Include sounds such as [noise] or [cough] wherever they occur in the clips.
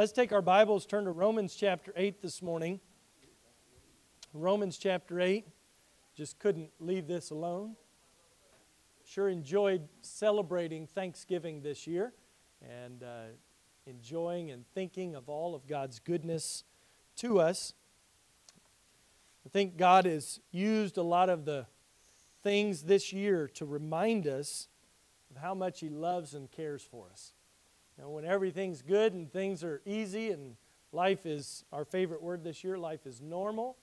Let's take our Bibles, turn to Romans chapter 8 this morning. Romans chapter 8. Just couldn't leave this alone. Sure enjoyed celebrating Thanksgiving this year and uh, enjoying and thinking of all of God's goodness to us. I think God has used a lot of the things this year to remind us of how much He loves and cares for us. Know, when everything's good and things are easy and life is our favorite word this year, life is normal,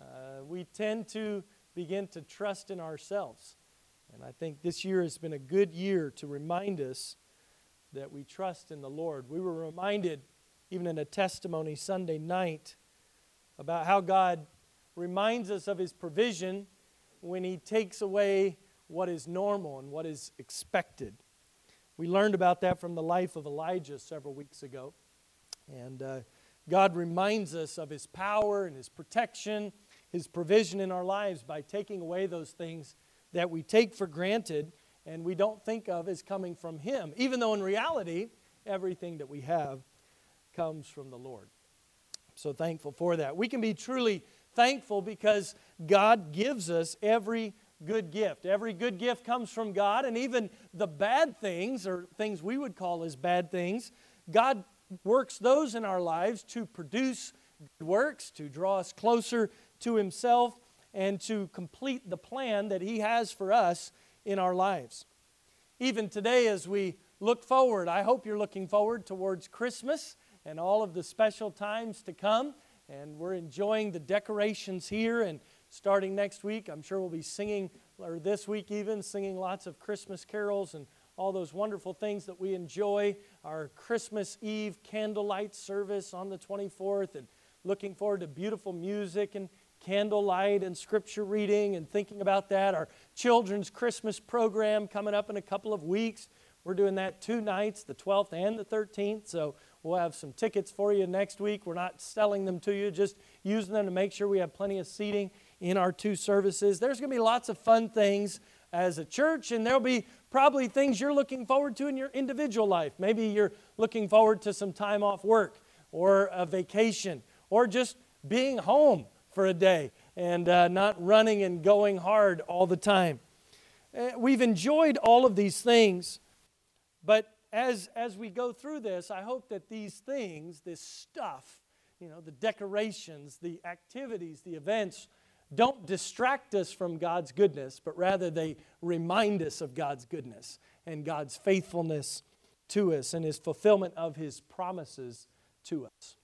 uh, we tend to begin to trust in ourselves. And I think this year has been a good year to remind us that we trust in the Lord. We were reminded, even in a testimony Sunday night, about how God reminds us of His provision when He takes away what is normal and what is expected. We learned about that from the life of Elijah several weeks ago. And uh, God reminds us of His power and His protection, His provision in our lives by taking away those things that we take for granted and we don't think of as coming from Him, even though in reality, everything that we have comes from the Lord. So thankful for that. We can be truly thankful because God gives us every good gift. Every good gift comes from God, and even the bad things, or things we would call as bad things, God works those in our lives to produce good works, to draw us closer to Himself, and to complete the plan that He has for us in our lives. Even today, as we look forward, I hope you're looking forward towards Christmas and all of the special times to come. And we're enjoying the decorations here. And starting next week, I'm sure we'll be singing, or this week even, singing lots of Christmas carols and all those wonderful things that we enjoy. Our Christmas Eve candlelight service on the 24th, and looking forward to beautiful music and candlelight and scripture reading and thinking about that. Our children's Christmas program coming up in a couple of weeks. We're doing that two nights, the 12th and the 13th. So we'll have some tickets for you next week. We're not selling them to you, just using them to make sure we have plenty of seating in our two services. There's going to be lots of fun things as a church, and there'll be probably things you're looking forward to in your individual life. Maybe you're looking forward to some time off work or a vacation or just being home for a day and uh, not running and going hard all the time. Uh, we've enjoyed all of these things, but as, as we go through this, I hope that these things, this stuff, you know, the decorations, the activities, the events, don't distract us from God's goodness, but rather they remind us of God's goodness and God's faithfulness to us and His fulfillment of His promises to us.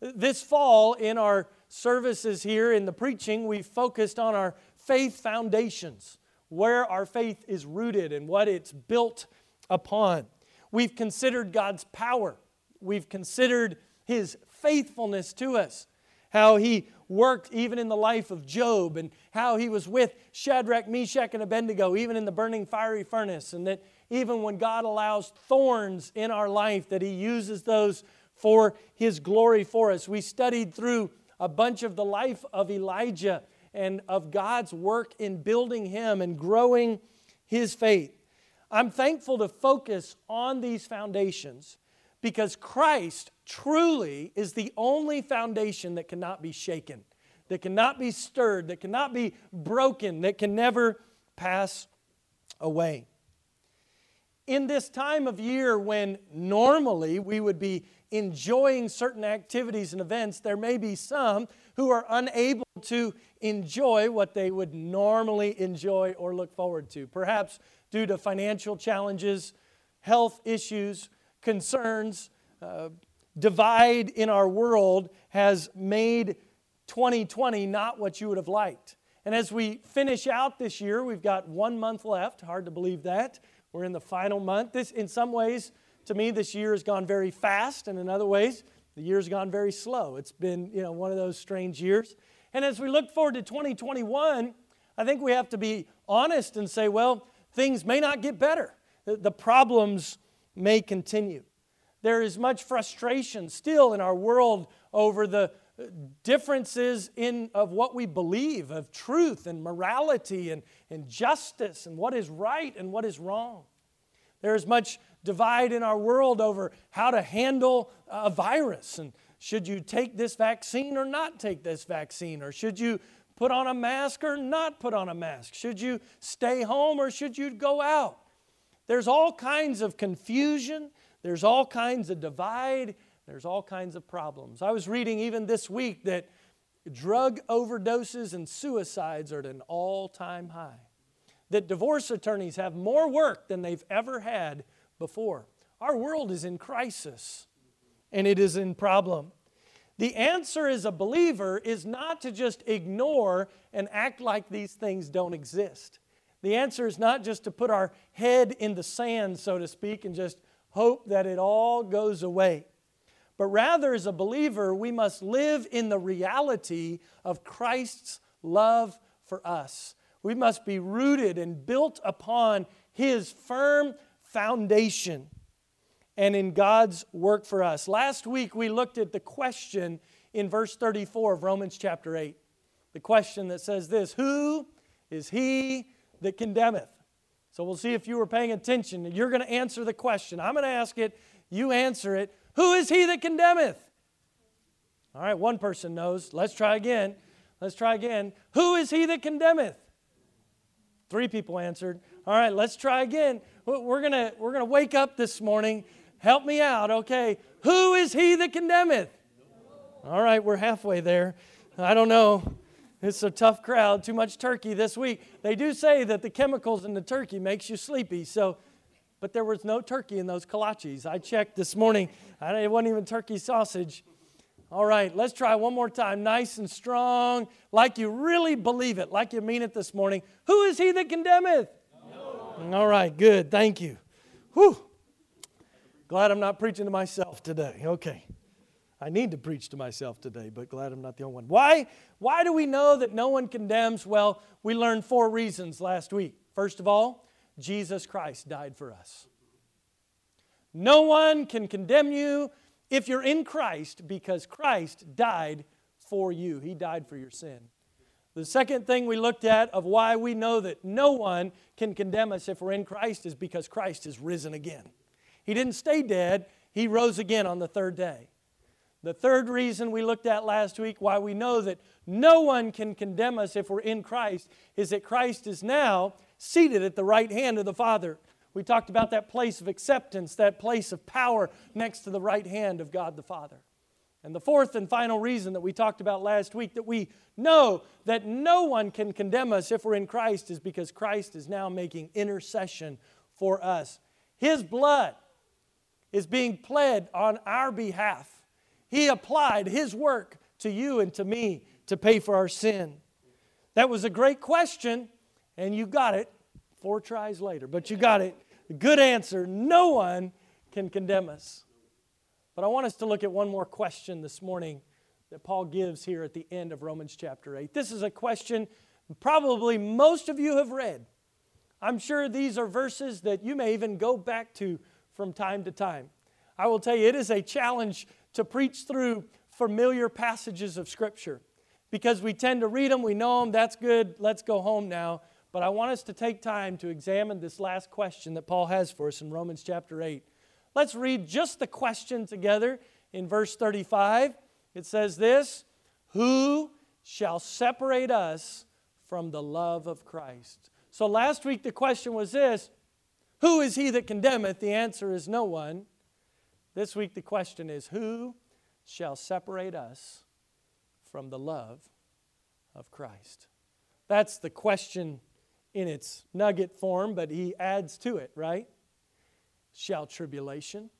This fall, in our services here in the preaching, we focused on our faith foundations, where our faith is rooted and what it's built upon. We've considered God's power, we've considered His faithfulness to us, how He worked even in the life of Job, and how He was with Shadrach, Meshach, and Abednego, even in the burning fiery furnace, and that even when God allows thorns in our life, that He uses those for His glory for us. We studied through a bunch of the life of Elijah and of God's work in building him and growing his faith. I'm thankful to focus on these foundations because Christ truly is the only foundation that cannot be shaken, that cannot be stirred, that cannot be broken, that can never pass away. In this time of year when normally we would be enjoying certain activities and events, there may be some who are unable to enjoy what they would normally enjoy or look forward to. Perhaps due to financial challenges, health issues, concerns, uh, divide in our world has made 2020 not what you would have liked. And as we finish out this year, we've got one month left. Hard to believe that. We're in the final month. This, in some ways, to me, this year has gone very fast, and in other ways, the year's gone very slow. It's been, you know, one of those strange years. And as we look forward to 2021, I think we have to be honest and say, well, things may not get better. The problems may continue. There is much frustration still in our world over the uh, differences in of what we believe of truth and morality and, and justice and what is right and what is wrong there is much divide in our world over how to handle a virus and should you take this vaccine or not take this vaccine? Or should you put on a mask or not put on a mask? Should you stay home or should you go out? There's all kinds of confusion, there's all kinds of divide, there's all kinds of problems. I was reading even this week that drug overdoses and suicides are at an all time high, that divorce attorneys have more work than they've ever had before. Our world is in crisis and it is in problem. The answer as a believer is not to just ignore and act like these things don't exist. The answer is not just to put our head in the sand, so to speak, and just hope that it all goes away. But rather, as a believer, we must live in the reality of Christ's love for us. We must be rooted and built upon His firm foundation and in God's work for us. Last week we looked at the question in verse 34 of Romans chapter 8. The question that says this Who is he that condemneth? So we'll see if you were paying attention. You're going to answer the question. I'm going to ask it, you answer it. Who is he that condemneth? All right, one person knows. Let's try again. Let's try again. Who is he that condemneth? Three people answered. All right, let's try again. We're going to we're going to wake up this morning Help me out, okay? Who is he that condemneth? All right, we're halfway there. I don't know. It's a tough crowd. Too much turkey this week. They do say that the chemicals in the turkey makes you sleepy. So, but there was no turkey in those kolaches. I checked this morning. It wasn't even turkey sausage. All right, let's try one more time. Nice and strong, like you really believe it, like you mean it this morning. Who is he that condemneth? No. All right, good. Thank you. Whew. Glad I'm not preaching to myself today. Okay. I need to preach to myself today, but glad I'm not the only one. Why? Why do we know that no one condemns? Well, we learned four reasons last week. First of all, Jesus Christ died for us. No one can condemn you if you're in Christ because Christ died for you. He died for your sin. The second thing we looked at of why we know that no one can condemn us if we're in Christ is because Christ is risen again. He didn't stay dead, he rose again on the third day. The third reason we looked at last week why we know that no one can condemn us if we're in Christ is that Christ is now seated at the right hand of the Father. We talked about that place of acceptance, that place of power next to the right hand of God the Father. And the fourth and final reason that we talked about last week that we know that no one can condemn us if we're in Christ is because Christ is now making intercession for us. His blood is being pled on our behalf. He applied His work to you and to me to pay for our sin. That was a great question, and you got it four tries later, but you got it. Good answer. No one can condemn us. But I want us to look at one more question this morning that Paul gives here at the end of Romans chapter 8. This is a question probably most of you have read. I'm sure these are verses that you may even go back to from time to time. I will tell you, it is a challenge to preach through familiar passages of Scripture because we tend to read them, we know them, that's good, let's go home now. But I want us to take time to examine this last question that Paul has for us in Romans chapter 8. Let's read just the question together in verse 35. It says this Who shall separate us from the love of Christ? So last week the question was this who is he that condemneth? The answer is no one. This week the question is Who shall separate us from the love of Christ? That's the question in its nugget form, but he adds to it, right? Shall tribulation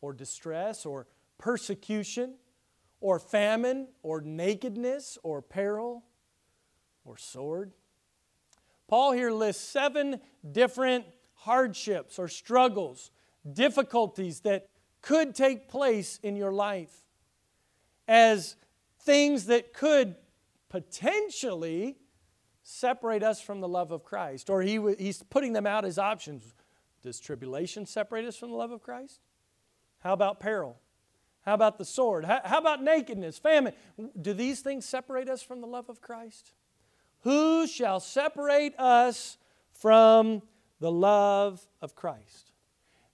or distress or persecution or famine or nakedness or peril or sword? Paul here lists seven different hardships or struggles, difficulties that could take place in your life as things that could potentially separate us from the love of Christ. Or he, he's putting them out as options. Does tribulation separate us from the love of Christ? How about peril? How about the sword? How, how about nakedness, famine? Do these things separate us from the love of Christ? Who shall separate us from the love of Christ.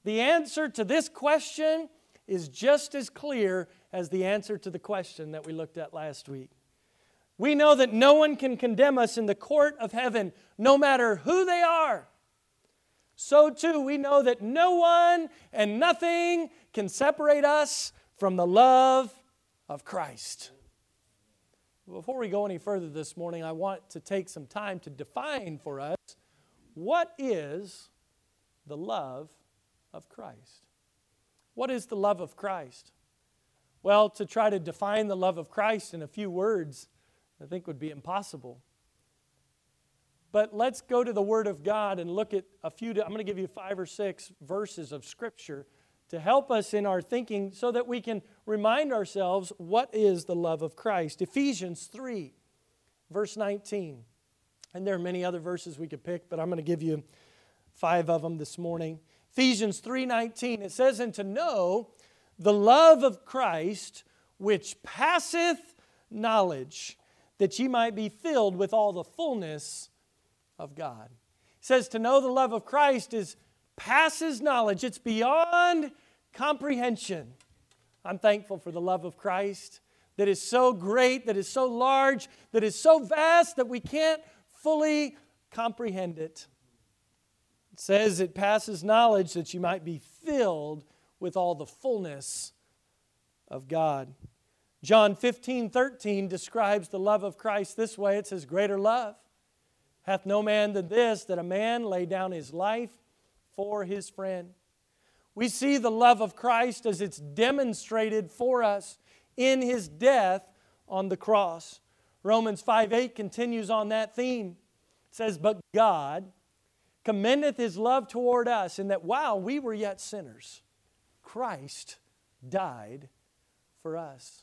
The answer to this question is just as clear as the answer to the question that we looked at last week. We know that no one can condemn us in the court of heaven, no matter who they are. So, too, we know that no one and nothing can separate us from the love of Christ. Before we go any further this morning, I want to take some time to define for us what is the love of Christ. What is the love of Christ? Well, to try to define the love of Christ in a few words, I think would be impossible. But let's go to the Word of God and look at a few. I'm going to give you five or six verses of Scripture to help us in our thinking so that we can remind ourselves what is the love of Christ. Ephesians 3, verse 19. And there are many other verses we could pick, but I'm going to give you five of them this morning. Ephesians 3:19 it says and to know the love of Christ which passeth knowledge that ye might be filled with all the fullness of God. It says to know the love of Christ is passes knowledge. It's beyond comprehension. I'm thankful for the love of Christ that is so great, that is so large, that is so vast that we can't fully comprehend it. It says it passes knowledge that you might be filled with all the fullness of God. John 15, 13 describes the love of Christ this way it says, Greater love hath no man than this, that a man lay down his life for his friend. We see the love of Christ as it's demonstrated for us in his death on the cross. Romans 5 8 continues on that theme. It says, But God commendeth his love toward us, in that while we were yet sinners, Christ died for us.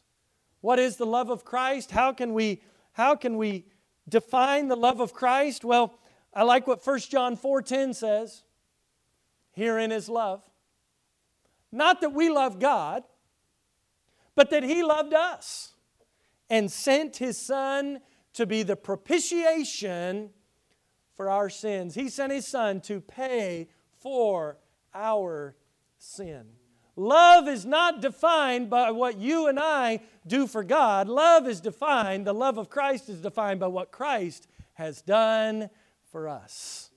What is the love of Christ? How can we, how can we define the love of Christ? Well, I like what 1 John 4:10 says. Herein is love. Not that we love God, but that He loved us and sent His Son to be the propitiation for our sins. He sent His Son to pay for our sin. Love is not defined by what you and I do for God. Love is defined, the love of Christ is defined by what Christ has done for us.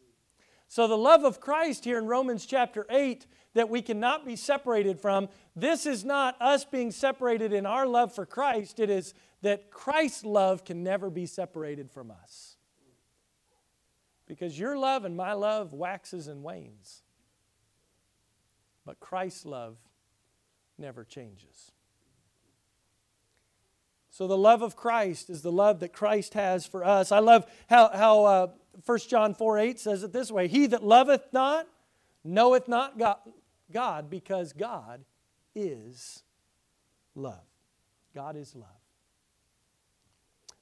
So, the love of Christ here in Romans chapter 8 that we cannot be separated from, this is not us being separated in our love for Christ. It is that Christ's love can never be separated from us. Because your love and my love waxes and wanes. But Christ's love never changes. So, the love of Christ is the love that Christ has for us. I love how, how uh, 1 John 4 8 says it this way He that loveth not knoweth not God, God because God is love. God is love.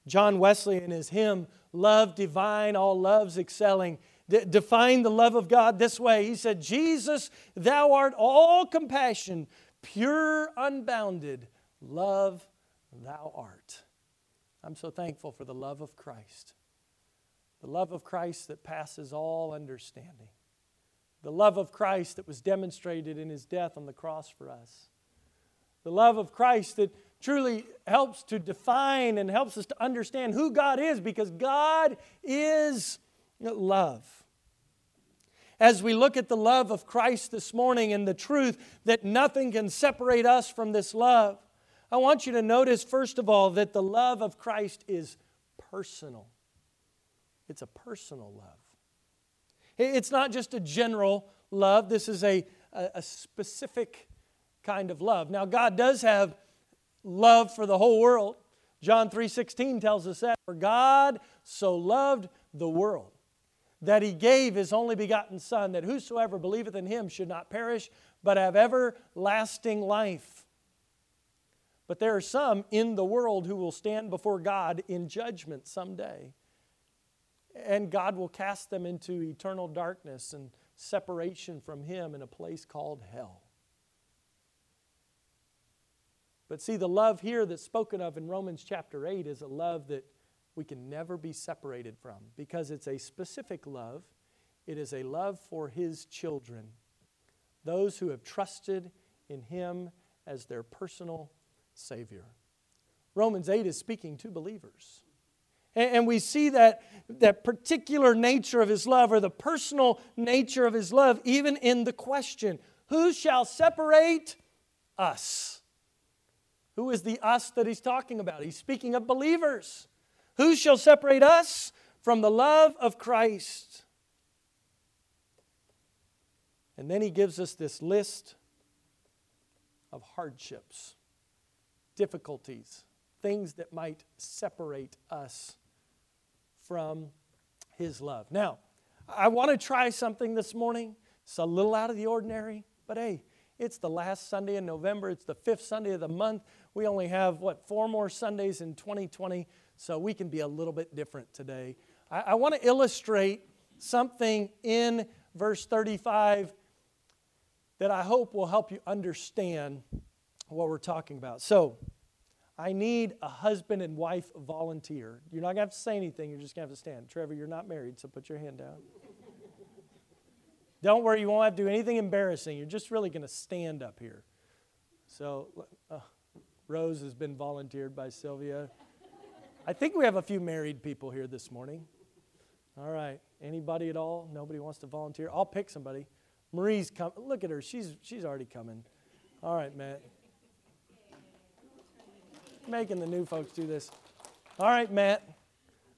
John Wesley in his hymn, Love Divine, All Loves Excelling, d- defined the love of God this way. He said, Jesus, thou art all compassion, pure, unbounded love thou art. I'm so thankful for the love of Christ, the love of Christ that passes all understanding, the love of Christ that was demonstrated in his death on the cross for us, the love of Christ that truly helps to define and helps us to understand who God is because God is love as we look at the love of Christ this morning and the truth that nothing can separate us from this love, I want you to notice, first of all, that the love of Christ is personal. It's a personal love. It's not just a general love, this is a, a, specific kind of love. Now, God does have love for the whole world. John 3:16 tells us that for God so loved the world that he gave his only begotten Son, that whosoever believeth in him should not perish, but have everlasting life. But there are some in the world who will stand before God in judgment someday. And God will cast them into eternal darkness and separation from Him in a place called hell. But see, the love here that's spoken of in Romans chapter 8 is a love that we can never be separated from because it's a specific love. It is a love for His children. those who have trusted in Him as their personal Savior. Romans 8 is speaking to believers. And, we see that, that particular nature of His love or the personal nature of His love even in the question Who shall separate us? Who is the us that He's talking about? He's speaking of believers. Who shall separate us from the love of Christ? And then he gives us this list of hardships, difficulties, things that might separate us from his love. Now, I want to try something this morning. It's a little out of the ordinary, but hey, it's the last Sunday in November. It's the fifth Sunday of the month. We only have, what, four more Sundays in 2020, so we can be a little bit different today. I, I want to illustrate something in verse 35 that I hope will help you understand what we're talking about. So, I need a husband and wife volunteer. You're not going to have to say anything, you're just going to have to stand. Trevor, you're not married, so put your hand down. Don't worry, you won't have to do anything embarrassing. You're just really going to stand up here. So, uh, Rose has been volunteered by Sylvia. I think we have a few married people here this morning. All right. Anybody at all? Nobody wants to volunteer? I'll pick somebody. Marie's coming. Look at her. She's, she's already coming. All right, Matt. Making the new folks do this. All right, Matt.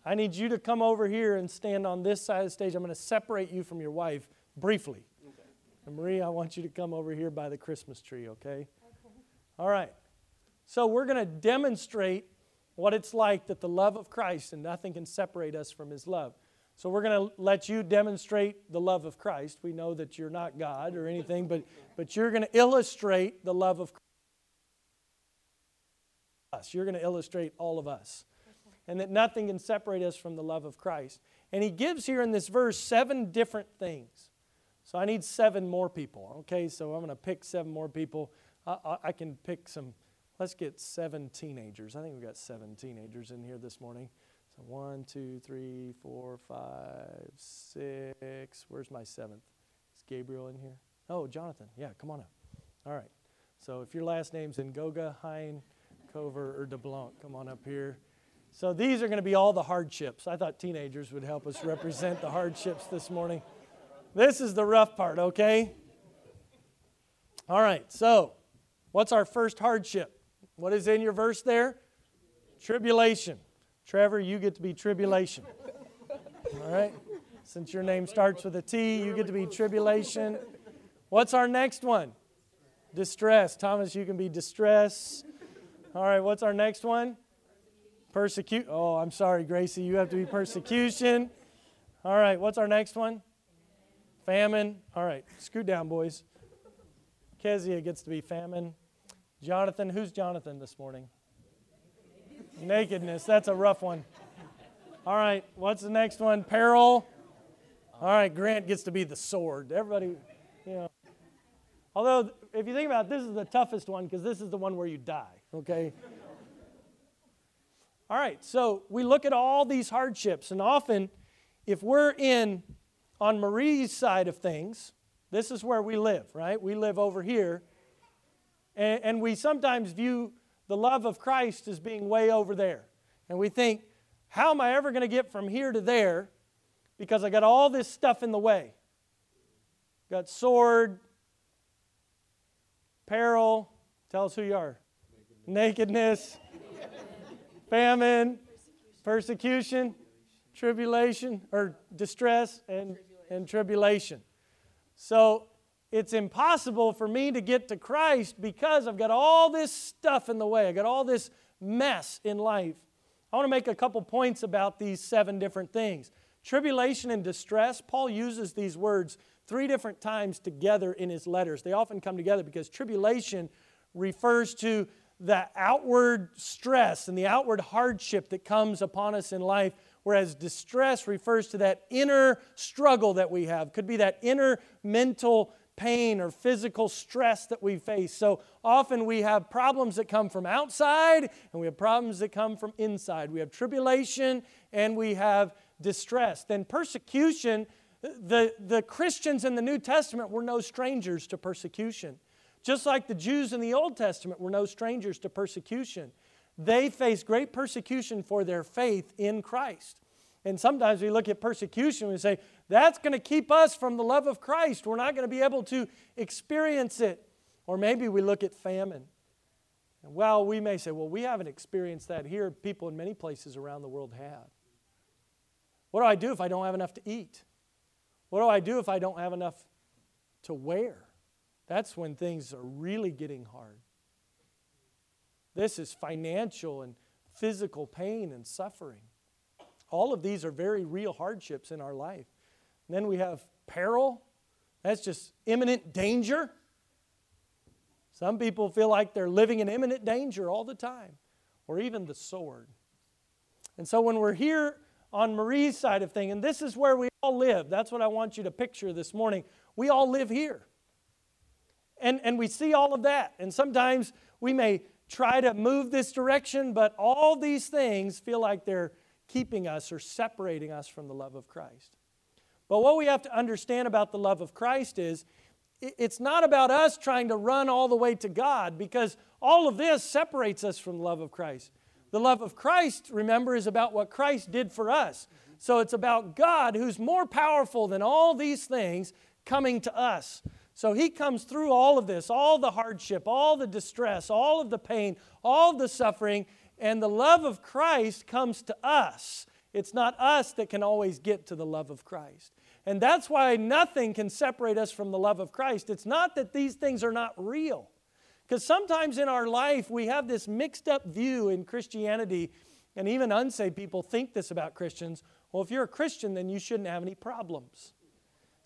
I need you to come over here and stand on this side of the stage. I'm going to separate you from your wife briefly. Okay. Marie, I want you to come over here by the Christmas tree, okay? okay. All right. So we're going to demonstrate what it's like that the love of Christ and nothing can separate us from his love. So we're going to let you demonstrate the love of Christ. We know that you're not God or anything, but, but you're going to illustrate the love of us. You're going to illustrate all of us. And that nothing can separate us from the love of Christ. And he gives here in this verse seven different things. So I need seven more people. Okay, so I'm going to pick seven more people. I, I, I can pick some, let's get seven teenagers. I think we've got seven teenagers in here this morning. So one, two, three, four, five, six. Where's my seventh? Is Gabriel in here? Oh, Jonathan. Yeah, come on up. All right. So if your last name's Ngoga, Hein, Cover, or DeBlanc, come on up here. So these are going to be all the hardships. I thought teenagers would help us represent the hardships this morning. This is the rough part, okay? All right, so what's our first hardship? What is in your verse there? Tribulation. Trevor, you get to be tribulation. All right? Since your name starts with a T, you get to be tribulation. What's our next one? Distress. Thomas, you can be distress. All right, what's our next one? Persecute. Oh, I'm sorry, Gracie, you have to be persecution. All right, what's our next one? Famine. All right, scoot down, boys. Kezia gets to be famine. Jonathan, who's Jonathan this morning? Nakedness, that's a rough one. All right, what's the next one? Peril. All right, Grant gets to be the sword. Everybody, you know. Although, if you think about it, this is the toughest one because this is the one where you die, okay? all right, so we look at all these hardships, and often, if we're in on Marie's side of things, this is where we live, right? We live over here, and, and we sometimes view the love of Christ as being way over there. And we think, how am I ever going to get from here to there because I got all this stuff in the way? Got sword, peril, tell us who you are. Nakedness, [laughs] famine, persecution, tribulation, or distress, and, and tribulation. So it's impossible for me to get to Christ because I've got all this stuff in the way. I've got all this mess in life. I want to make a couple points about these seven different things. Tribulation and distress, Paul uses these words three different times together in his letters. They often come together because tribulation refers to the outward stress and the outward hardship that comes upon us in life, whereas distress refers to that inner struggle that we have. Could be that inner mental pain or physical stress that we face. So often we have problems that come from outside and we have problems that come from inside. We have tribulation and we have distress. Then persecution the, the Christians in the New Testament were no strangers to persecution. Just like the Jews in the Old Testament were no strangers to persecution. They faced great persecution for their faith in Christ. And sometimes we look at persecution and we say, that's going to keep us from the love of Christ. We're not going to be able to experience it. Or maybe we look at famine. Well, we may say, well, we haven't experienced that here. People in many places around the world have. What do I do if I don't have enough to eat? What do I do if I don't have enough to wear? That's when things are really getting hard. This is financial and physical pain and suffering. All of these are very real hardships in our life. And then we have peril. That's just imminent danger. Some people feel like they're living in imminent danger all the time, or even the sword. And so when we're here on Marie's side of thing, and this is where we all live, that's what I want you to picture this morning. We all live here. And, and we see all of that. And sometimes we may try to move this direction, but all these things feel like they're keeping us or separating us from the love of Christ. But what we have to understand about the love of Christ is it's not about us trying to run all the way to God because all of this separates us from the love of Christ. The love of Christ, remember, is about what Christ did for us. So it's about God who's more powerful than all these things coming to us. So he comes through all of this, all the hardship, all the distress, all of the pain, all the suffering, and the love of Christ comes to us. It's not us that can always get to the love of Christ. And that's why nothing can separate us from the love of Christ. It's not that these things are not real. Because sometimes in our life, we have this mixed up view in Christianity, and even unsaved people think this about Christians. Well, if you're a Christian, then you shouldn't have any problems.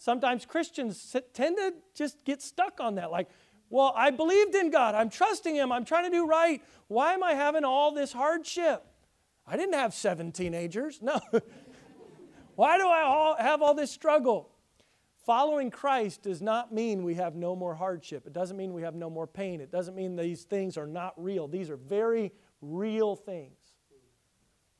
Sometimes Christians tend to just get stuck on that. Like, well, I believed in God. I'm trusting Him. I'm trying to do right. Why am I having all this hardship? I didn't have seven teenagers. No. [laughs] Why do I all have all this struggle? Following Christ does not mean we have no more hardship. It doesn't mean we have no more pain. It doesn't mean these things are not real. These are very real things.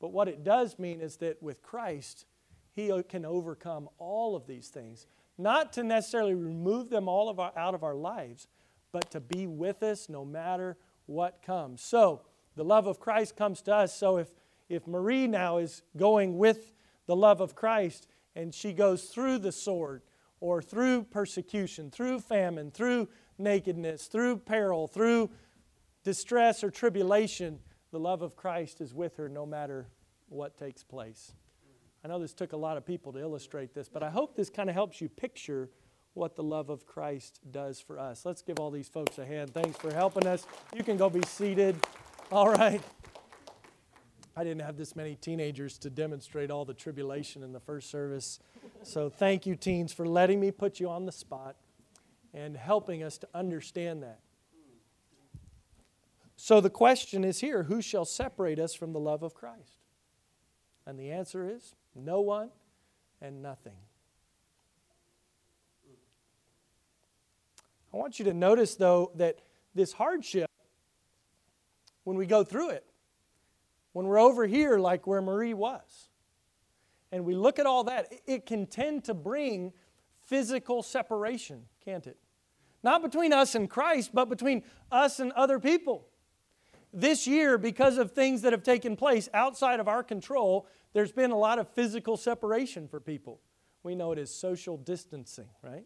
But what it does mean is that with Christ, He can overcome all of these things. Not to necessarily remove them all of our, out of our lives, but to be with us no matter what comes. So, the love of Christ comes to us. So, if, if Marie now is going with the love of Christ and she goes through the sword or through persecution, through famine, through nakedness, through peril, through distress or tribulation, the love of Christ is with her no matter what takes place. I know this took a lot of people to illustrate this, but I hope this kind of helps you picture what the love of Christ does for us. Let's give all these folks a hand. Thanks for helping us. You can go be seated. All right. I didn't have this many teenagers to demonstrate all the tribulation in the first service. So thank you, teens, for letting me put you on the spot and helping us to understand that. So the question is here who shall separate us from the love of Christ? And the answer is no one and nothing. I want you to notice, though, that this hardship, when we go through it, when we're over here, like where Marie was, and we look at all that, it can tend to bring physical separation, can't it? Not between us and Christ, but between us and other people. This year, because of things that have taken place outside of our control, there's been a lot of physical separation for people. We know it as social distancing, right?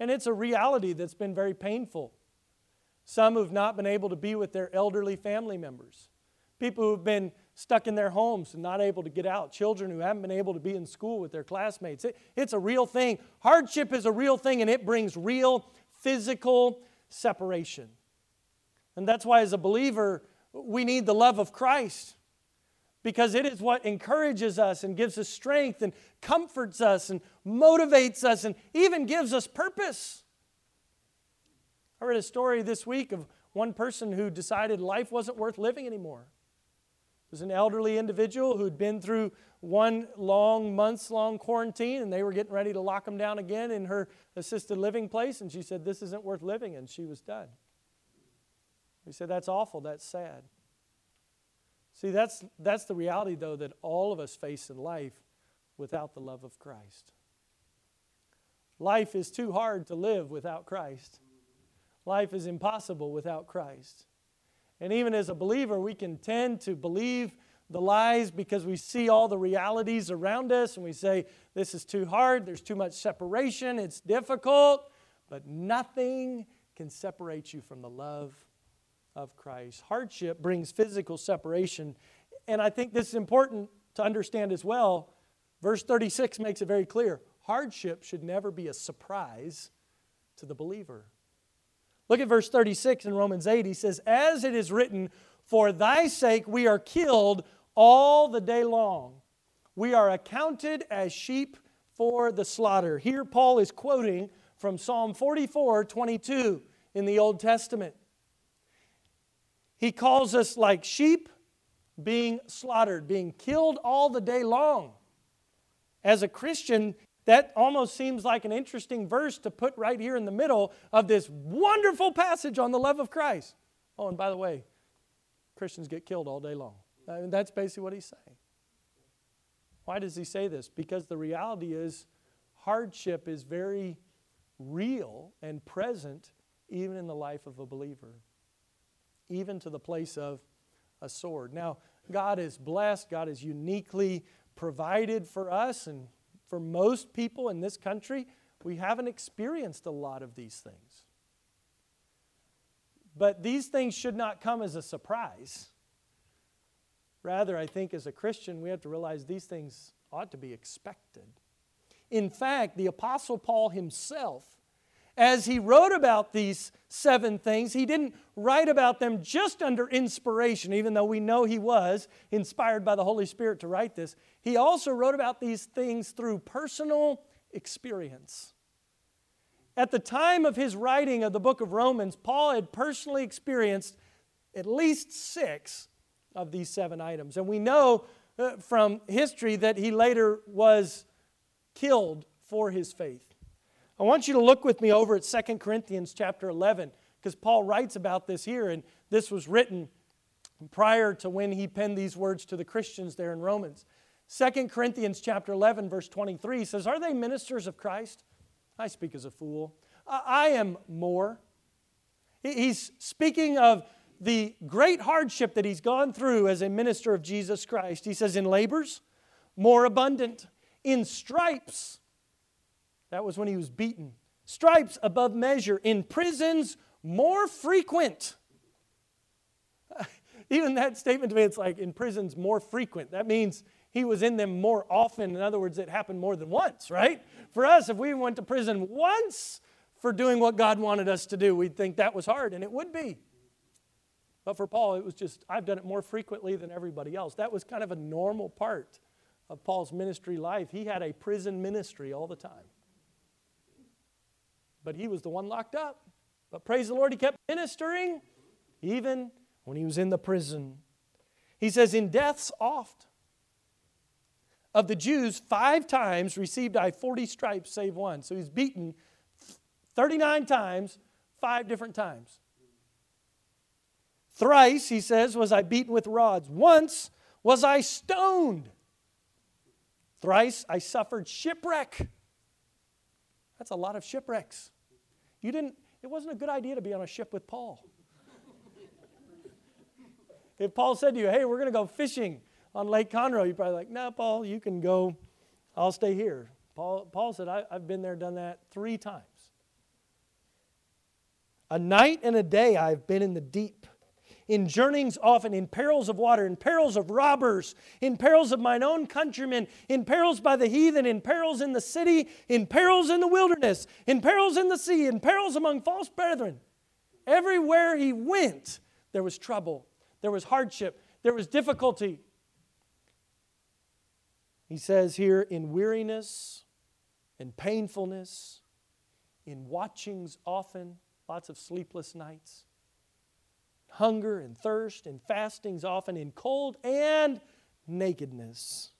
And it's a reality that's been very painful. Some who've not been able to be with their elderly family members, people who've been stuck in their homes and not able to get out, children who haven't been able to be in school with their classmates. It, it's a real thing. Hardship is a real thing, and it brings real physical separation. And that's why, as a believer, we need the love of Christ because it is what encourages us and gives us strength and comforts us and motivates us and even gives us purpose. I read a story this week of one person who decided life wasn't worth living anymore. It was an elderly individual who'd been through one long, months long quarantine, and they were getting ready to lock him down again in her assisted living place. And she said, This isn't worth living, and she was done. We said, That's awful, that's sad. See, that's, that's the reality, though, that all of us face in life without the love of Christ. life is too hard to live without Christ. Life is impossible without Christ. And even as a believer, we can tend to believe the lies because we see all the realities around us and we say, This is too hard, there's too much separation, it's difficult, but nothing can separate you from the love of Christ. Hardship brings physical separation. And I think this is important to understand as well. Verse 36 makes it very clear hardship should never be a surprise to the believer. Look at verse 36 in Romans 8. He says, As it is written, For thy sake we are killed all the day long. We are accounted as sheep for the slaughter. Here, Paul is quoting from Psalm 44 22 in the Old Testament. He calls us like sheep being slaughtered, being killed all the day long. As a Christian, that almost seems like an interesting verse to put right here in the middle of this wonderful passage on the love of Christ. Oh, and by the way, Christians get killed all day long. I mean, that's basically what he's saying. Why does he say this? Because the reality is hardship is very real and present even in the life of a believer, even to the place of a sword. Now, God is blessed, God is uniquely provided for us and for most people in this country, we haven't experienced a lot of these things. But these things should not come as a surprise. Rather, I think as a Christian, we have to realize these things ought to be expected. In fact, the Apostle Paul himself as he wrote about these seven things, he didn't write about them just under inspiration, even though we know he was inspired by the Holy Spirit to write this. He also wrote about these things through personal experience. At the time of his writing of the book of Romans, Paul had personally experienced at least six of these seven items. And we know uh, from history that he later was killed for his faith. I want you to look with me over at 2 Corinthians chapter 11 because Paul writes about this here, and this was written prior to when he penned these words to the Christians there in Romans. 2 Corinthians chapter 11 verse 23 says, "Are they ministers of Christ? I speak as a fool. I am more." He's speaking of the great hardship that he's gone through as a minister of Jesus Christ. He says, "In labors, more abundant; in stripes, that was when he was beaten. Stripes above measure. In prisons, more frequent. [laughs] Even that statement to me, it's like in prisons, more frequent. That means he was in them more often. In other words, it happened more than once, right? For us, if we went to prison once for doing what God wanted us to do, we'd think that was hard, and it would be. But for Paul, it was just, I've done it more frequently than everybody else. That was kind of a normal part of Paul's ministry life. He had a prison ministry all the time but he was the one locked up. But praise the Lord, he kept ministering even when he was in the prison. He says, In deaths oft. Of the Jews, five times received I 40 stripes, save one. So he's beaten 39 times, five different times. Thrice, he says, was I beaten with rods. Once was I stoned. Thrice I suffered shipwreck. That's a lot of shipwrecks. You didn't, it wasn't a good idea to be on a ship with Paul. if Paul said to you, hey, we're going to go fishing on Lake Conroe, you're probably like, no, Paul, you can go. I'll stay here. Paul, Paul said, I, I've been there, done that three times. A night and a day I've been in the deep in journeyings often, in perils of water, in perils of robbers, in perils of mine own countrymen, in perils by the heathen, in perils in the city, in perils in the wilderness, in perils in the sea, in perils among false brethren. Everywhere he went, there was trouble, there was hardship, there was difficulty. He says here, in weariness, in painfulness, in watchings often, lots of sleepless nights hunger and thirst and fastings, often in cold and nakedness.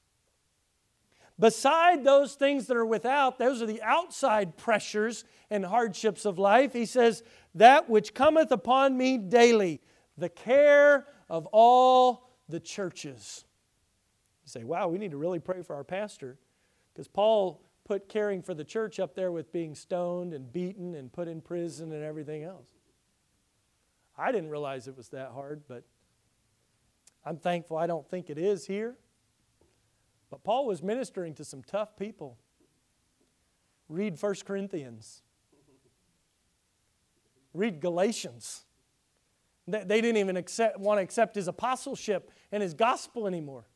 Beside those things that are without, those are the outside pressures and hardships of life. He says, That which cometh upon me daily, the care of all the churches. You say, Wow, we need to really pray for our pastor. Because Paul put caring for the church up there with being stoned and beaten and put in prison and everything else. I didn't realize it was that hard, but I'm thankful I don't think it is here. But Paul was ministering to some tough people. Read 1 Corinthians. Read Galatians. They didn't even accept, want to accept his apostleship and his gospel anymore.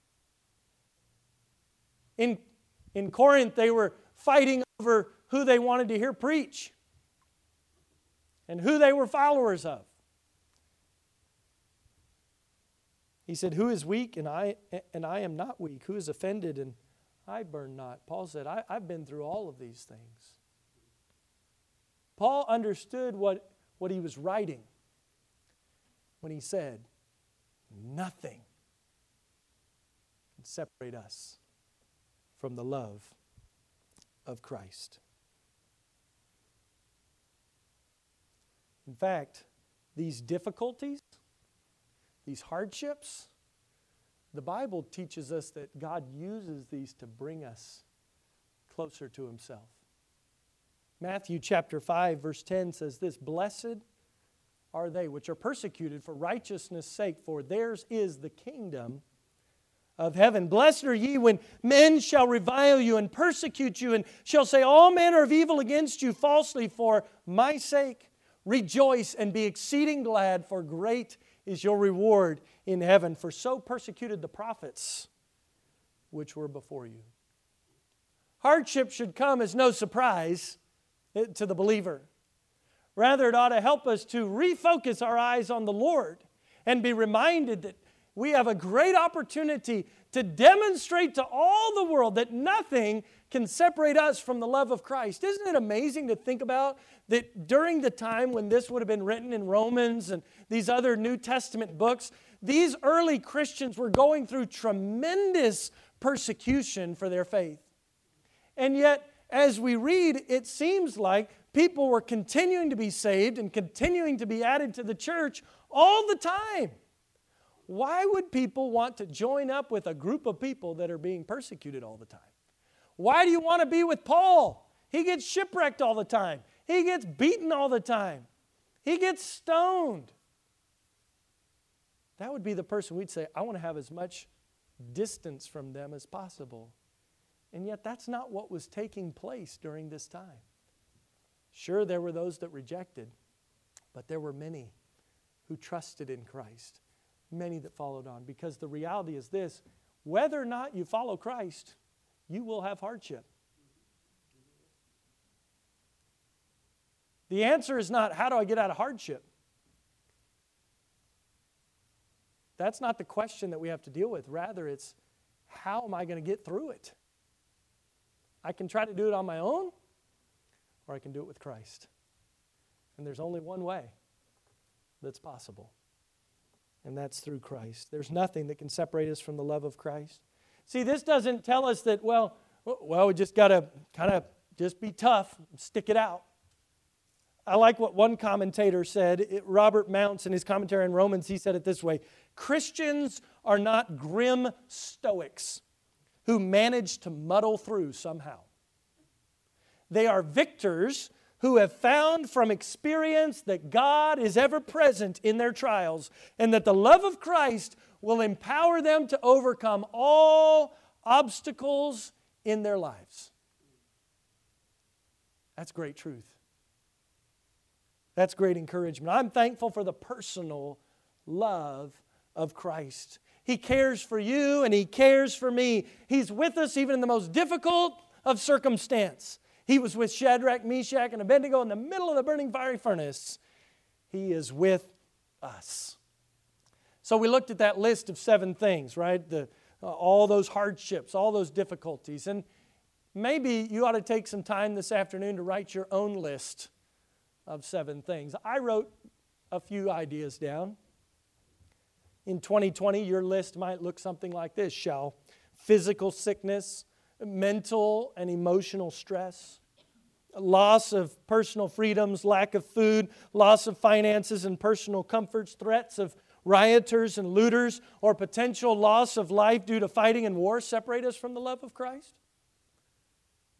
In, in Corinth, they were fighting over who they wanted to hear preach and who they were followers of. He said, Who is weak and I, and I am not weak? Who is offended and I burn not? Paul said, I, I've been through all of these things. Paul understood what, what he was writing when he said, Nothing can separate us from the love of Christ. In fact, these difficulties, these hardships, the Bible teaches us that God uses these to bring us closer to Himself. Matthew chapter 5, verse 10 says this Blessed are they which are persecuted for righteousness' sake, for theirs is the kingdom of heaven. Blessed are ye when men shall revile you and persecute you, and shall say all manner of evil against you falsely for my sake. Rejoice and be exceeding glad, for great is your reward in heaven. For so persecuted the prophets which were before you. Hardship should come as no surprise eh, to the believer. Rather, it ought to help us to refocus our eyes on the Lord and be reminded that we have a great opportunity to demonstrate to all the world that nothing can separate us from the love of Christ. Isn't it amazing to think about that during the time when this would have been written in Romans and these other New Testament books, these early Christians were going through tremendous persecution for their faith. And yet, as we read, it seems like people were continuing to be saved and continuing to be added to the church all the time. Why would people want to join up with a group of people that are being persecuted all the time? Why do you want to be with Paul? He gets shipwrecked all the time, he gets beaten all the time, he gets stoned. That would be the person we'd say, I want to have as much distance from them as possible. And yet, that's not what was taking place during this time. Sure, there were those that rejected, but there were many who trusted in Christ, many that followed on. Because the reality is this whether or not you follow Christ, you will have hardship. The answer is not, how do I get out of hardship? That's not the question that we have to deal with. Rather, it's, how am I going to get through it? I can try to do it on my own, or I can do it with Christ. And there's only one way that's possible, and that's through Christ. There's nothing that can separate us from the love of Christ. See, this doesn't tell us that, well, well, we just got to kind of just be tough, stick it out. I like what one commentator said. It, Robert Mounce, in his commentary on Romans, he said it this way Christians are not grim Stoics who manage to muddle through somehow. They are victors who have found from experience that God is ever present in their trials and that the love of Christ will empower them to overcome all obstacles in their lives. That's great truth. That's great encouragement. I'm thankful for the personal love of Christ. He cares for you and He cares for me. He's with us even in the most difficult of circumstance. He was with Shadrach, Meshach, and Abednego in the middle of the burning fiery furnace. He is with us. So we looked at that list of seven things, right? The, uh, all those hardships, all those difficulties. And maybe you ought to take some time this afternoon to write your own list of seven things. I wrote a few ideas down. In 2020, your list might look something like this shall physical sickness, mental and emotional stress, loss of personal freedoms, lack of food, loss of finances and personal comforts, threats of rioters and looters, or potential loss of life due to fighting and war separate us from the love of Christ?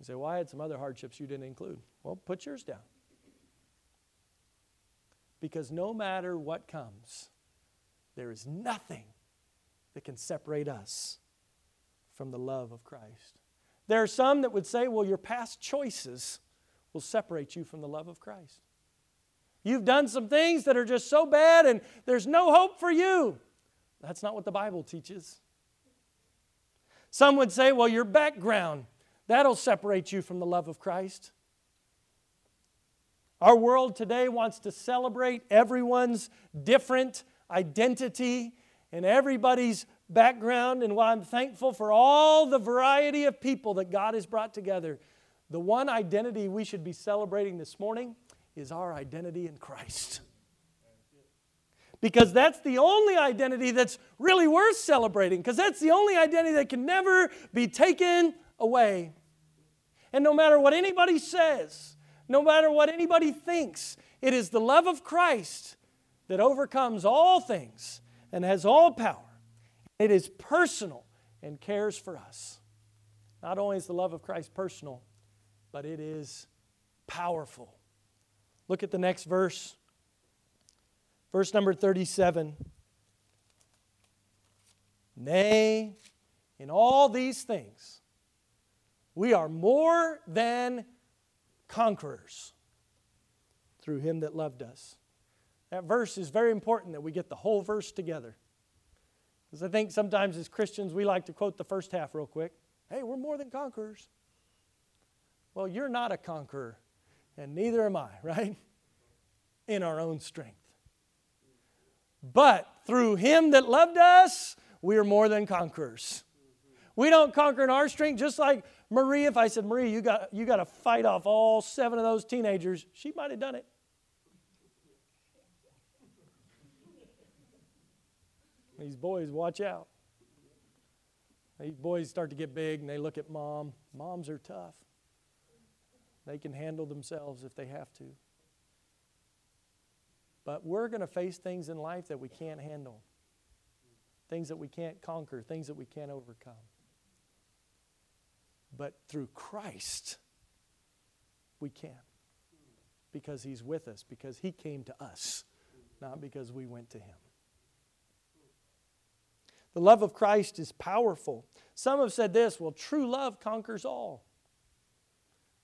You say, Well, I had some other hardships you didn't include. Well, put yours down. Because no matter what comes, there is nothing that can separate us from the love of Christ. There are some that would say, well, your past choices will separate you from the love of Christ. You've done some things that are just so bad and there's no hope for you. That's not what the Bible teaches. Some would say, well, your background, that'll separate you from the love of Christ. Our world today wants to celebrate everyone's different identity and everybody's background. And while I'm thankful for all the variety of people that God has brought together, the one identity we should be celebrating this morning is our identity in Christ. Because that's the only identity that's really worth celebrating, because that's the only identity that can never be taken away. And no matter what anybody says, no matter what anybody thinks. It is the love of Christ that overcomes all things and has all power. It is personal and cares for us. Not only is the love of Christ personal, but it is powerful. Look at the next verse. Verse number 37. Nay, in all these things, we are more than conquerors through him that loved us. That verse is very important that we get the whole verse together. Because I think sometimes as Christians we like to quote the first half real quick. Hey, we're more than conquerors. Well, you're not a conqueror, and neither am I, [laughs] right? In our own strength. But through him that loved us, we are more than conquerors. We don't conquer in our strength, just like Marie, if I said, Marie, you got, you got to fight off all seven of those teenagers, she might have done it. These boys, watch out. These boys start to get big and they look at mom. Moms are tough. They can handle themselves if they have to. But we're going to face things in life that we can't handle, things that we can't conquer, things that we can't overcome. But through Christ, we can. Because He's with us, because He came to us, not because we went to Him. The love of Christ is powerful. Some have said this well, true love conquers all.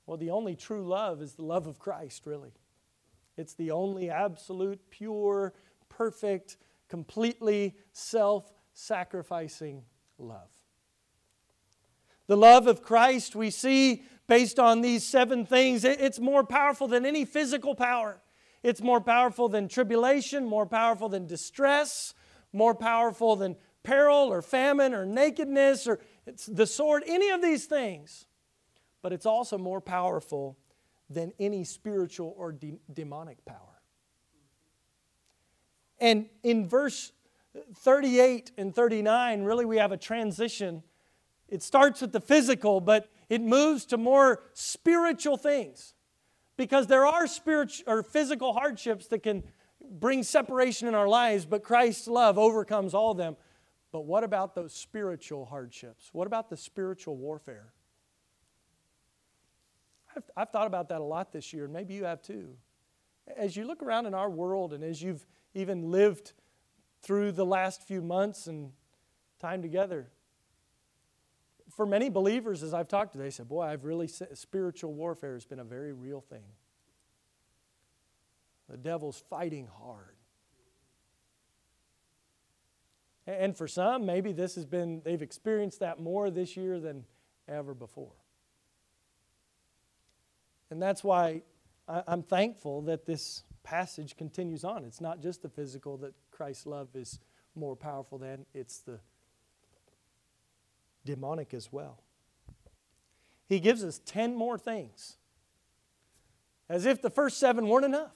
Well, the only true love is the love of Christ, really. It's the only absolute, pure, perfect, completely self sacrificing love. The love of Christ we see based on these seven things, it's more powerful than any physical power. It's more powerful than tribulation, more powerful than distress, more powerful than peril or famine or nakedness or the sword, any of these things. But it's also more powerful than any spiritual or de- demonic power. And in verse 38 and 39, really we have a transition it starts with the physical, but it moves to more spiritual things. Because there are spiritual or physical hardships that can bring separation in our lives, but Christ's love overcomes all of them. But what about those spiritual hardships? What about the spiritual warfare? I've, I've thought about that a lot this year, and maybe you have too. As you look around in our world, and as you've even lived through the last few months and time together, for many believers, as I've talked to, they said, Boy, I've really, spiritual warfare has been a very real thing. The devil's fighting hard. And for some, maybe this has been, they've experienced that more this year than ever before. And that's why I'm thankful that this passage continues on. It's not just the physical that Christ's love is more powerful than, it's the demonic as well. He gives us 10 more things, as if the first seven weren't enough.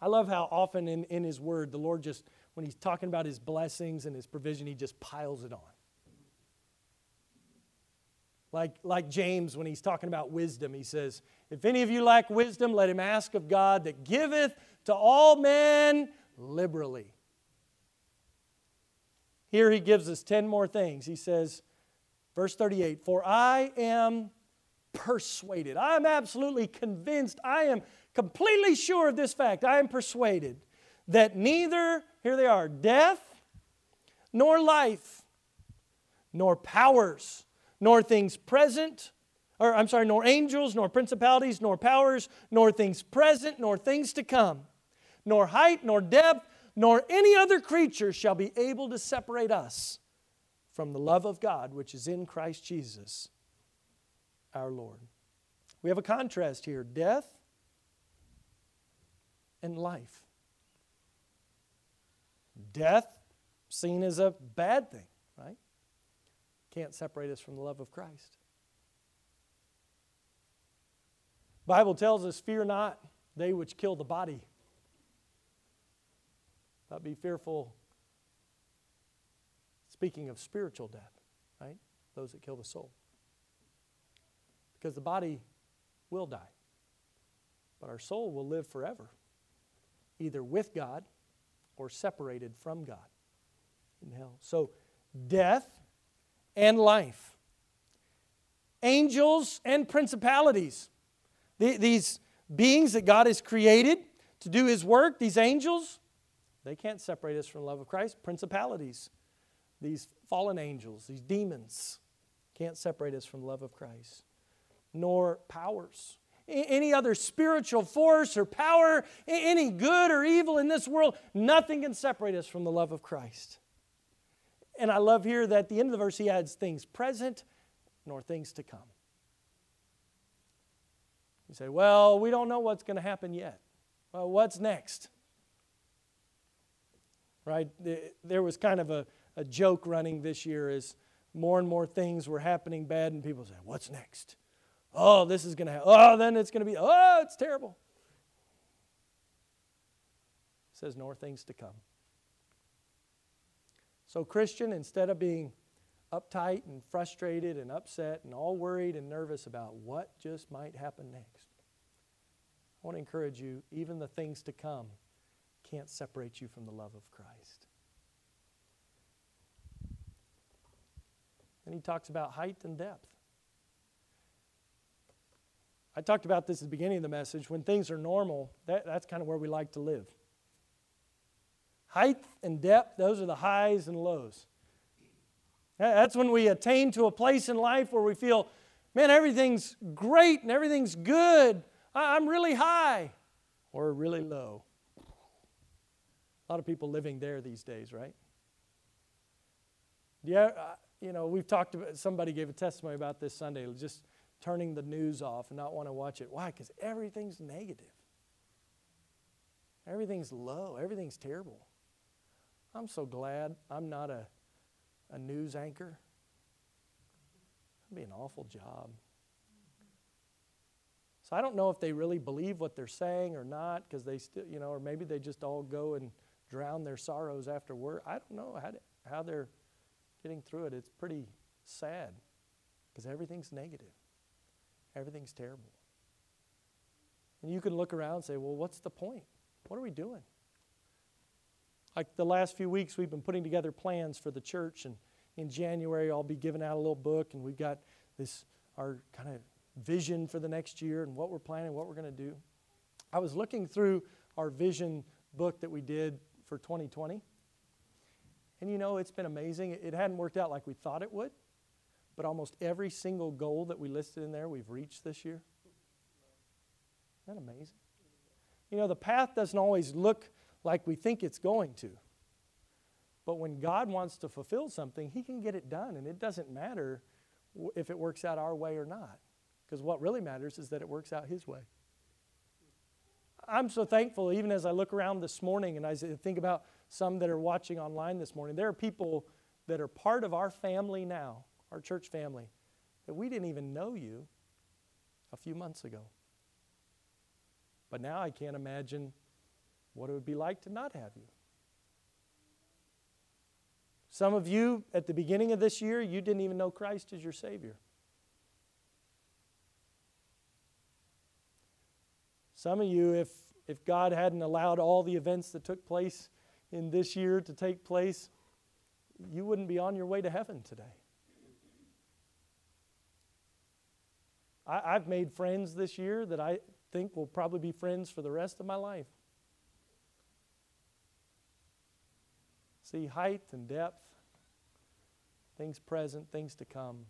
I love how often in, in His Word, the Lord just, when He's talking about His blessings and His provision, He just piles it on. Like, like James, when he's talking about wisdom, he says, If any of you lack wisdom, let him ask of God that giveth to all men liberally. Here he gives us 10 more things. He says, verse 38 For I am persuaded. I am absolutely convinced. I am completely sure of this fact. I am persuaded that neither, here they are, death, nor life, nor powers, nor things present, or I'm sorry, nor angels, nor principalities, nor powers, nor things present, nor things to come, nor height, nor depth, nor any other creature shall be able to separate us from the love of God which is in Christ Jesus our Lord. We have a contrast here death and life. Death seen as a bad thing? Can't separate us from the love of Christ. Bible tells us, Fear not they which kill the body. Not be fearful, speaking of spiritual death, right? Those that kill the soul. Because the body will die, but our soul will live forever, either with God or separated from God in hell. So, death and life, angels and principalities, these beings that God has created to do His work, these angels, they can't separate us from the love of Christ. Principalities, these fallen angels, these demons, can't separate us from the love of Christ. Nor powers any other spiritual force or power, any good or evil in this world, nothing can separate us from the love of Christ. And I love here that at the end of the verse he adds things present nor things to come. You say, well, we don't know what's going to happen yet. Well, what's next? Right? There was kind of a, a joke running this year as more and more things were happening bad, and people say, what's next? Oh, this is going to happen. Oh, then it's going to be, oh, it's terrible. It says, nor things to come. So, Christian, instead of being uptight and frustrated and upset and all worried and nervous about what just might happen next, I want to encourage you, even the things to come can't separate you from the love of Christ. And he talks about height and depth. I talked about this at the beginning of the message. When things are normal, that, that's kind of where we like to live. Height and depth, those are the highs and lows. That's when we attain to a place in life where we feel, man, everything's great and everything's good. I'm really high or really low. A lot of people living there these days, right? Yeah, uh, you know, we've talked about, somebody gave a testimony about this Sunday. Just turning the news off and not want to watch it. Why? Because everything's negative. Everything's low. Everything's terrible. I'm so glad I'm not a, a news anchor. That'd be an awful job. So I don't know if they really believe what they're saying or not, because they still, you know, or maybe they just all go and drown their sorrows after work. I don't know how, to, how they're getting through it. It's pretty sad because everything's negative. Everything's terrible. And you can look around and say, well, what's the point? What are we doing? Like the last few weeks, we've been putting together plans for the church, and in January, I'll be giving out a little book, and we've got this, our kind of vision for the next year and what we're planning, what we're going to do. I was looking through our vision book that we did for 2020. And you know, it's been amazing. It hadn't worked out like we thought it would but almost every single goal that we listed in there we've reached this year. Isn't that amazing? You know, the path doesn't always look like we think it's going to. But when God wants to fulfill something, He can get it done, and it doesn't matter if it works out our way or not. Because what really matters is that it works out His way. I'm so thankful, even as I look around this morning and I think about some that are watching online this morning, there are people that are part of our family now our church family, that we didn't even know you a few months ago. But now I can't imagine what it would be like to not have you. Some of you, at the beginning of this year, you didn't even know Christ as your Savior. Some of you, if, if God hadn't allowed all the events that took place in this year to take place, you wouldn't be on your way to heaven today. I, I've made friends this year that I think will probably be friends for the rest of my life. See height and depth, things present, things to come.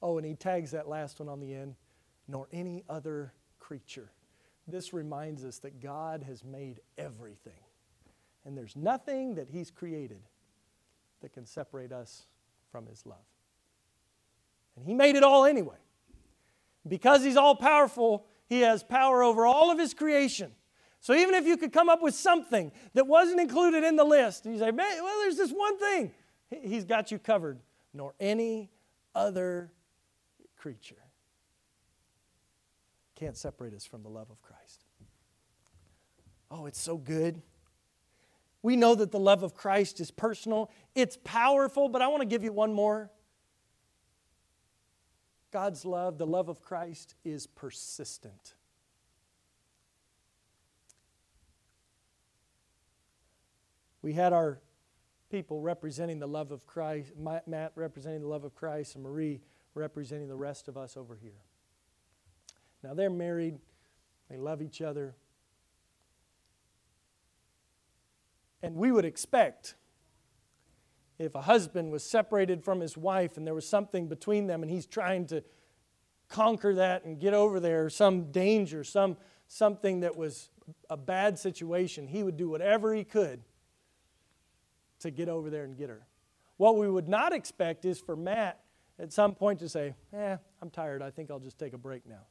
Oh, and he tags that last one on the end, nor any other creature. This reminds us that God has made everything. And there's nothing that he's created that can separate us from his love. And he made it all anyway. Because he's all powerful, he has power over all of his creation. So even if you could come up with something that wasn't included in the list, and you say, man, well, there's this one thing, he's got you covered, nor any other creature can't separate us from the love of Christ. Oh, it's so good. We know that the love of Christ is personal, it's powerful, but I want to give you one more. God's love, the love of Christ, is persistent. We had our people representing the love of Christ, Matt representing the love of Christ, and Marie representing the rest of us over here. Now they're married, they love each other. And we would expect if a husband was separated from his wife and there was something between them and he's trying to conquer that and get over there, some danger, some, something that was a bad situation, he would do whatever he could to get over there and get her. What we would not expect is for Matt at some point to say, Eh, I'm tired. I think I'll just take a break now.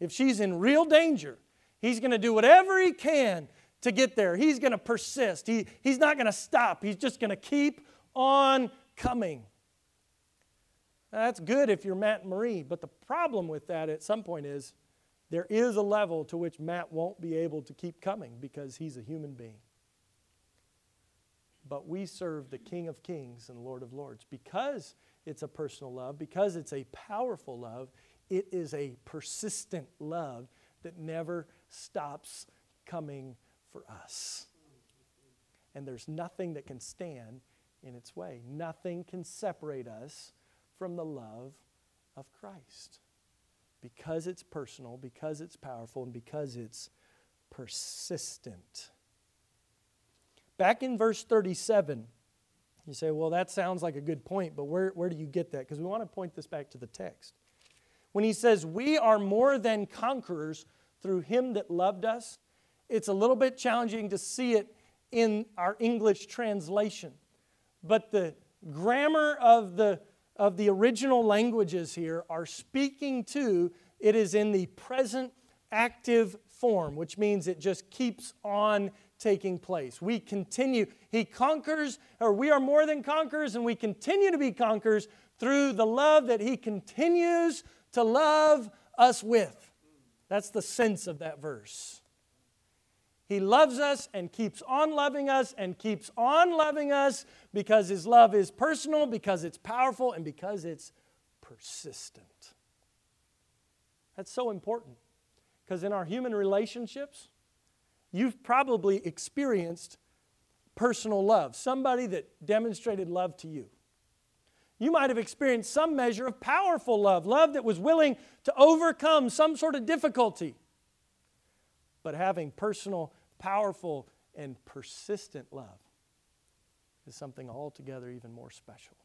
If she's in real danger, he's going to do whatever he can to get there. He's going to persist. He, he's not going to stop. He's just going to keep on coming. that's good if you're Matt and Marie, but the problem with that at some point is there is a level to which Matt won't be able to keep coming because he's a human being. But we serve the King of Kings and Lord of Lords. Because it's a personal love, because it's a powerful love, it is a persistent love that never stops coming for us. And there's nothing that can stand in its way. Nothing can separate us from the love of Christ. Because it's personal, because it's powerful, and because it's persistent. Back in verse 37, you say, well, that sounds like a good point, but where, where do you get that? Because we want to point this back to the text. When he says, We are more than conquerors through him that loved us, it's a little bit challenging to see it in our English translation. But the grammar of the, of the original languages here are speaking to, it is in the present active form, which means it just keeps on taking place. We continue, He conquers, or we are more than conquerors, and we continue to be conquerors through the love that He continues to love us with. That's the sense of that verse. He loves us and keeps on loving us and keeps on loving us because His love is personal, because it's powerful, and because it's persistent. That's so important because in our human relationships, you've probably experienced personal love, somebody that demonstrated love to you. You might have experienced some measure of powerful love, love that was willing to overcome some sort of difficulty. But having personal, powerful, and persistent love is something altogether even more special.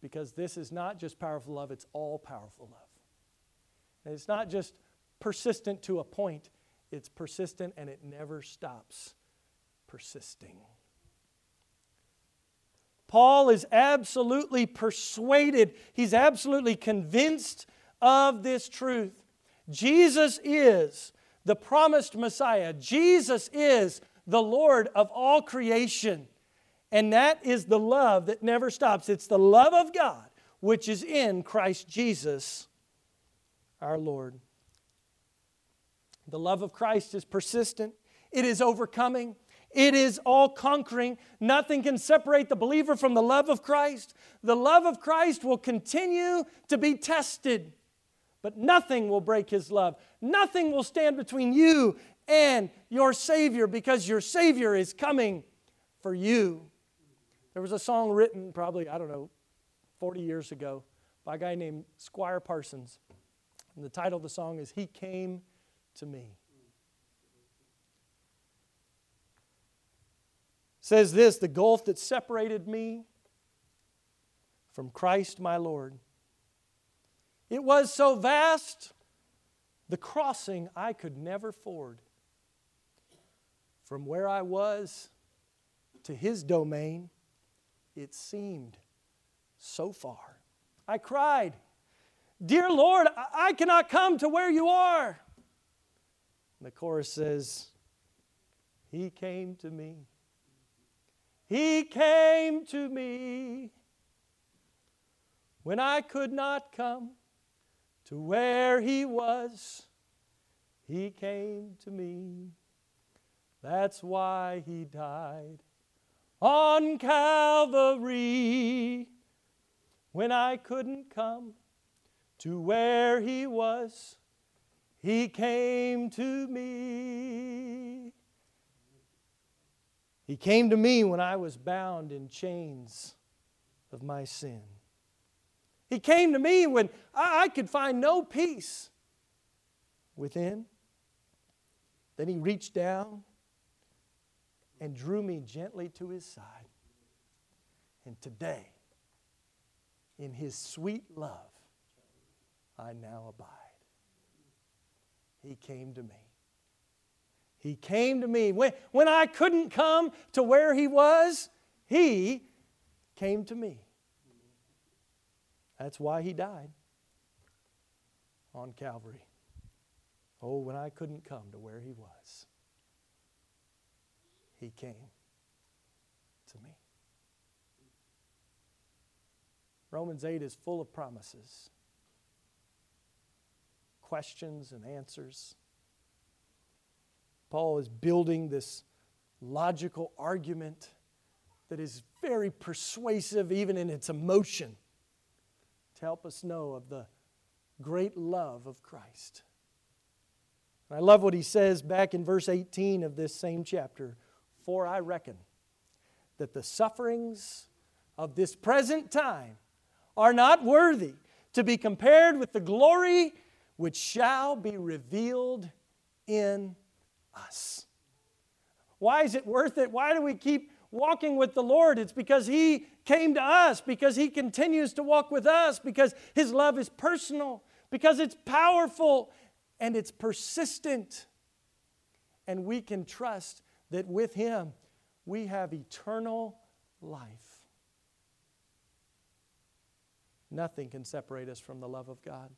Because this is not just powerful love, it's all powerful love. And it's not just persistent to a point, it's persistent and it never stops persisting. Paul is absolutely persuaded, he's absolutely convinced of this truth. Jesus is the promised Messiah, Jesus is the Lord of all creation. And that is the love that never stops. It's the love of God which is in Christ Jesus our Lord. The love of Christ is persistent, it is overcoming, it is all conquering. Nothing can separate the believer from the love of Christ. The love of Christ will continue to be tested, but nothing will break his love. Nothing will stand between you and your Savior because your Savior is coming for you. There was a song written probably, I don't know, 40 years ago by a guy named Squire Parsons. And the title of the song is He Came to Me. says this the gulf that separated me from Christ my Lord. It was so vast, the crossing I could never ford. From where I was to his domain, it seemed so far. I cried, Dear Lord, I cannot come to where you are. And the chorus says, He came to me. He came to me when I could not come to where He was. He came to me. That's why He died on Calvary when I couldn't come to where He was. He came to me. He came to me when I was bound in chains of my sin. He came to me when I, could find no peace within. Then he reached down and drew me gently to his side. And today, in his sweet love, I now abide. He came to me. He came to me. When, when I couldn't come to where He was, He came to me. That's why He died on Calvary. Oh, when I couldn't come to where He was, He came to me. Romans 8 is full of promises, questions, and answers. Paul is building this logical argument that is very persuasive, even in its emotion, to help us know of the great love of Christ. And I love what he says back in verse 18 of this same chapter For I reckon that the sufferings of this present time are not worthy to be compared with the glory which shall be revealed in us. Why is it worth it? Why do we keep walking with the Lord? It's because He came to us, because He continues to walk with us, because His love is personal, because it's powerful and it's persistent. And we can trust that with Him we have eternal life. Nothing can separate us from the love of God.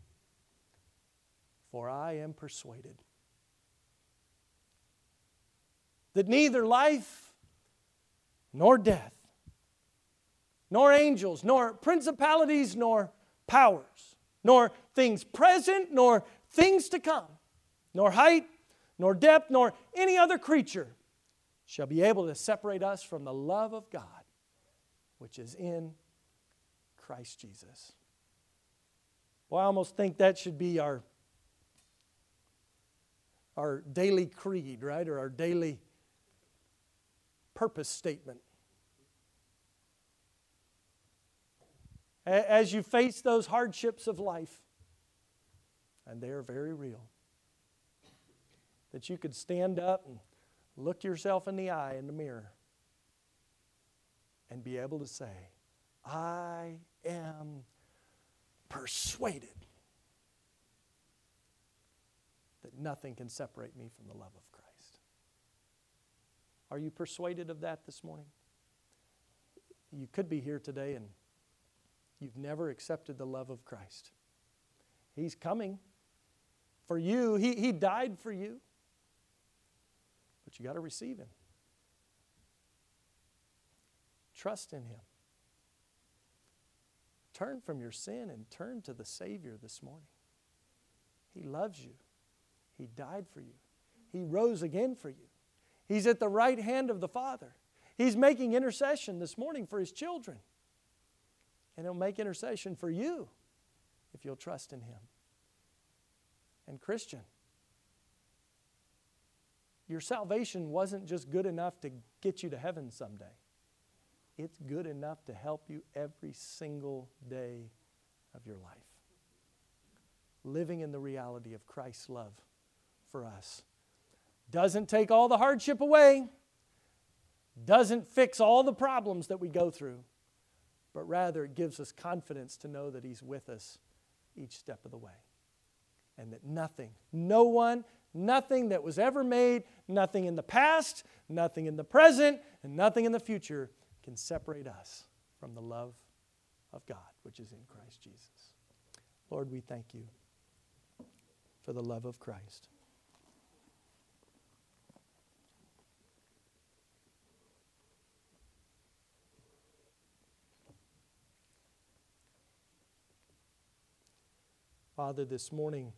For I am persuaded that neither life nor death, nor angels, nor principalities, nor powers, nor things present, nor things to come, nor height, nor depth, nor any other creature shall be able to separate us from the love of God which is in Christ Jesus. Well, I almost think that should be our, our daily creed, right? Or our daily purpose statement. As you face those hardships of life, and they are very real, that you could stand up and look yourself in the eye in the mirror and be able to say, I am persuaded that nothing can separate me from the love of Christ. Are you persuaded of that this morning? You could be here today and you've never accepted the love of Christ. He's coming for you, He, he died for you, but you got to receive Him. Trust in Him. Turn from your sin and turn to the Savior this morning. He loves you. He died for you. He rose again for you. He's at the right hand of the Father. He's making intercession this morning for His children. And He'll make intercession for you if you'll trust in Him. And, Christian, your salvation wasn't just good enough to get you to heaven someday, it's good enough to help you every single day of your life. Living in the reality of Christ's love for us. Doesn't take all the hardship away, doesn't fix all the problems that we go through, but rather it gives us confidence to know that He's with us each step of the way. And that nothing, no one, nothing that was ever made, nothing in the past, nothing in the present, and nothing in the future can separate us from the love of God, which is in Christ Jesus. Lord, we thank you for the love of Christ. Father, this morning,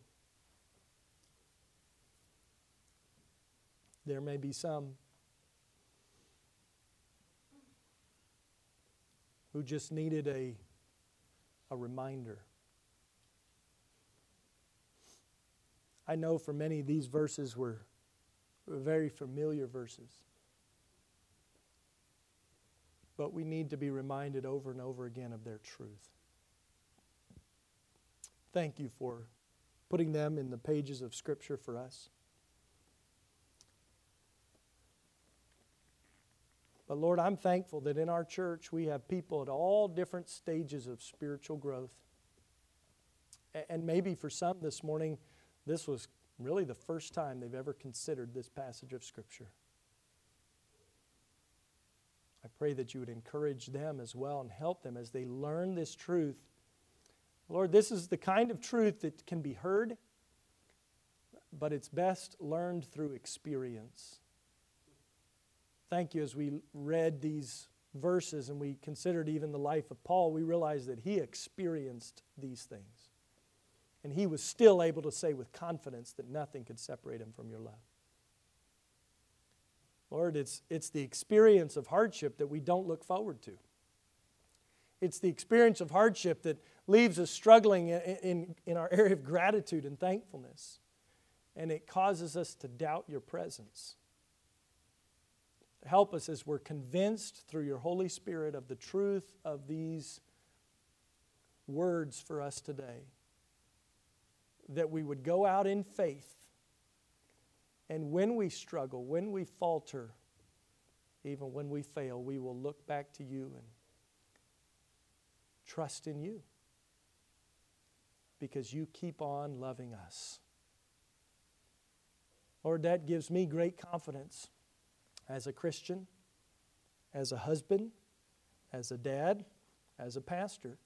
there may be some who just needed a, a reminder. I know for many these verses were very familiar verses. But we need to be reminded over and over again of their truth. Thank you for putting them in the pages of Scripture for us. But Lord, I'm thankful that in our church we have people at all different stages of spiritual growth. And maybe for some this morning, this was really the first time they've ever considered this passage of Scripture. I pray that you would encourage them as well and help them as they learn this truth Lord, this is the kind of truth that can be heard, but it's best learned through experience. Thank you. As we read these verses and we considered even the life of Paul, we realized that he experienced these things. And he was still able to say with confidence that nothing could separate him from your love. Lord, it's, it's the experience of hardship that we don't look forward to. It's the experience of hardship that leaves us struggling in, in, in, our area of gratitude and thankfulness. And it causes us to doubt your presence. Help us as we're convinced through your Holy Spirit of the truth of these words for us today. That we would go out in faith. And when we struggle, when we falter, even when we fail, we will look back to you and trust in you because you keep on loving us. Lord, that gives me great confidence as a Christian, as a husband, as a dad, as a pastor,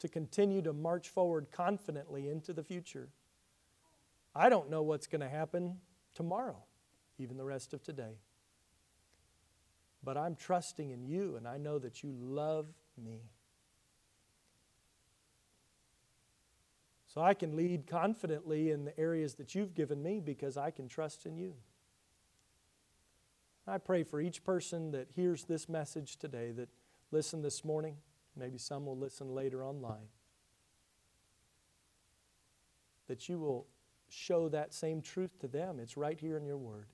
to continue to march forward confidently into the future. I don't know what's going to happen tomorrow, even the rest of today. But I'm trusting in you, and I know that you love me. So I can lead confidently in the areas that you've given me because I can trust in you. I pray for each person that hears this message today that listened this morning. Maybe some will listen later online. That you will show that same truth to them. It's right here in your word.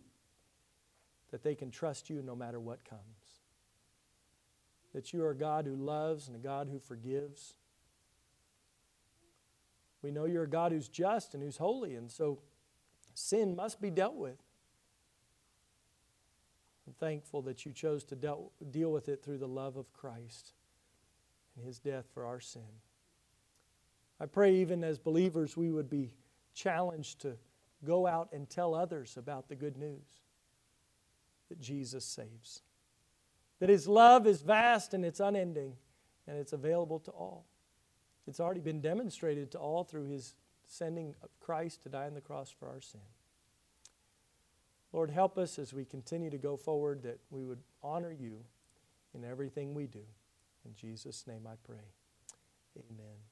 That they can trust you no matter what comes. That you are a God who loves and a God who forgives we know you're a God who's just and who's holy, and so sin must be dealt with. I'm thankful that you chose to deal, deal with it through the love of Christ and his death for our sin. I pray, even as believers, we would be challenged to go out and tell others about the good news that Jesus saves. That his love is vast and it's unending and it's available to all. It's already been demonstrated to all through his sending of Christ to die on the cross for our sin. Lord, help us as we continue to go forward that we would honor you in everything we do. In Jesus' name I pray. Amen.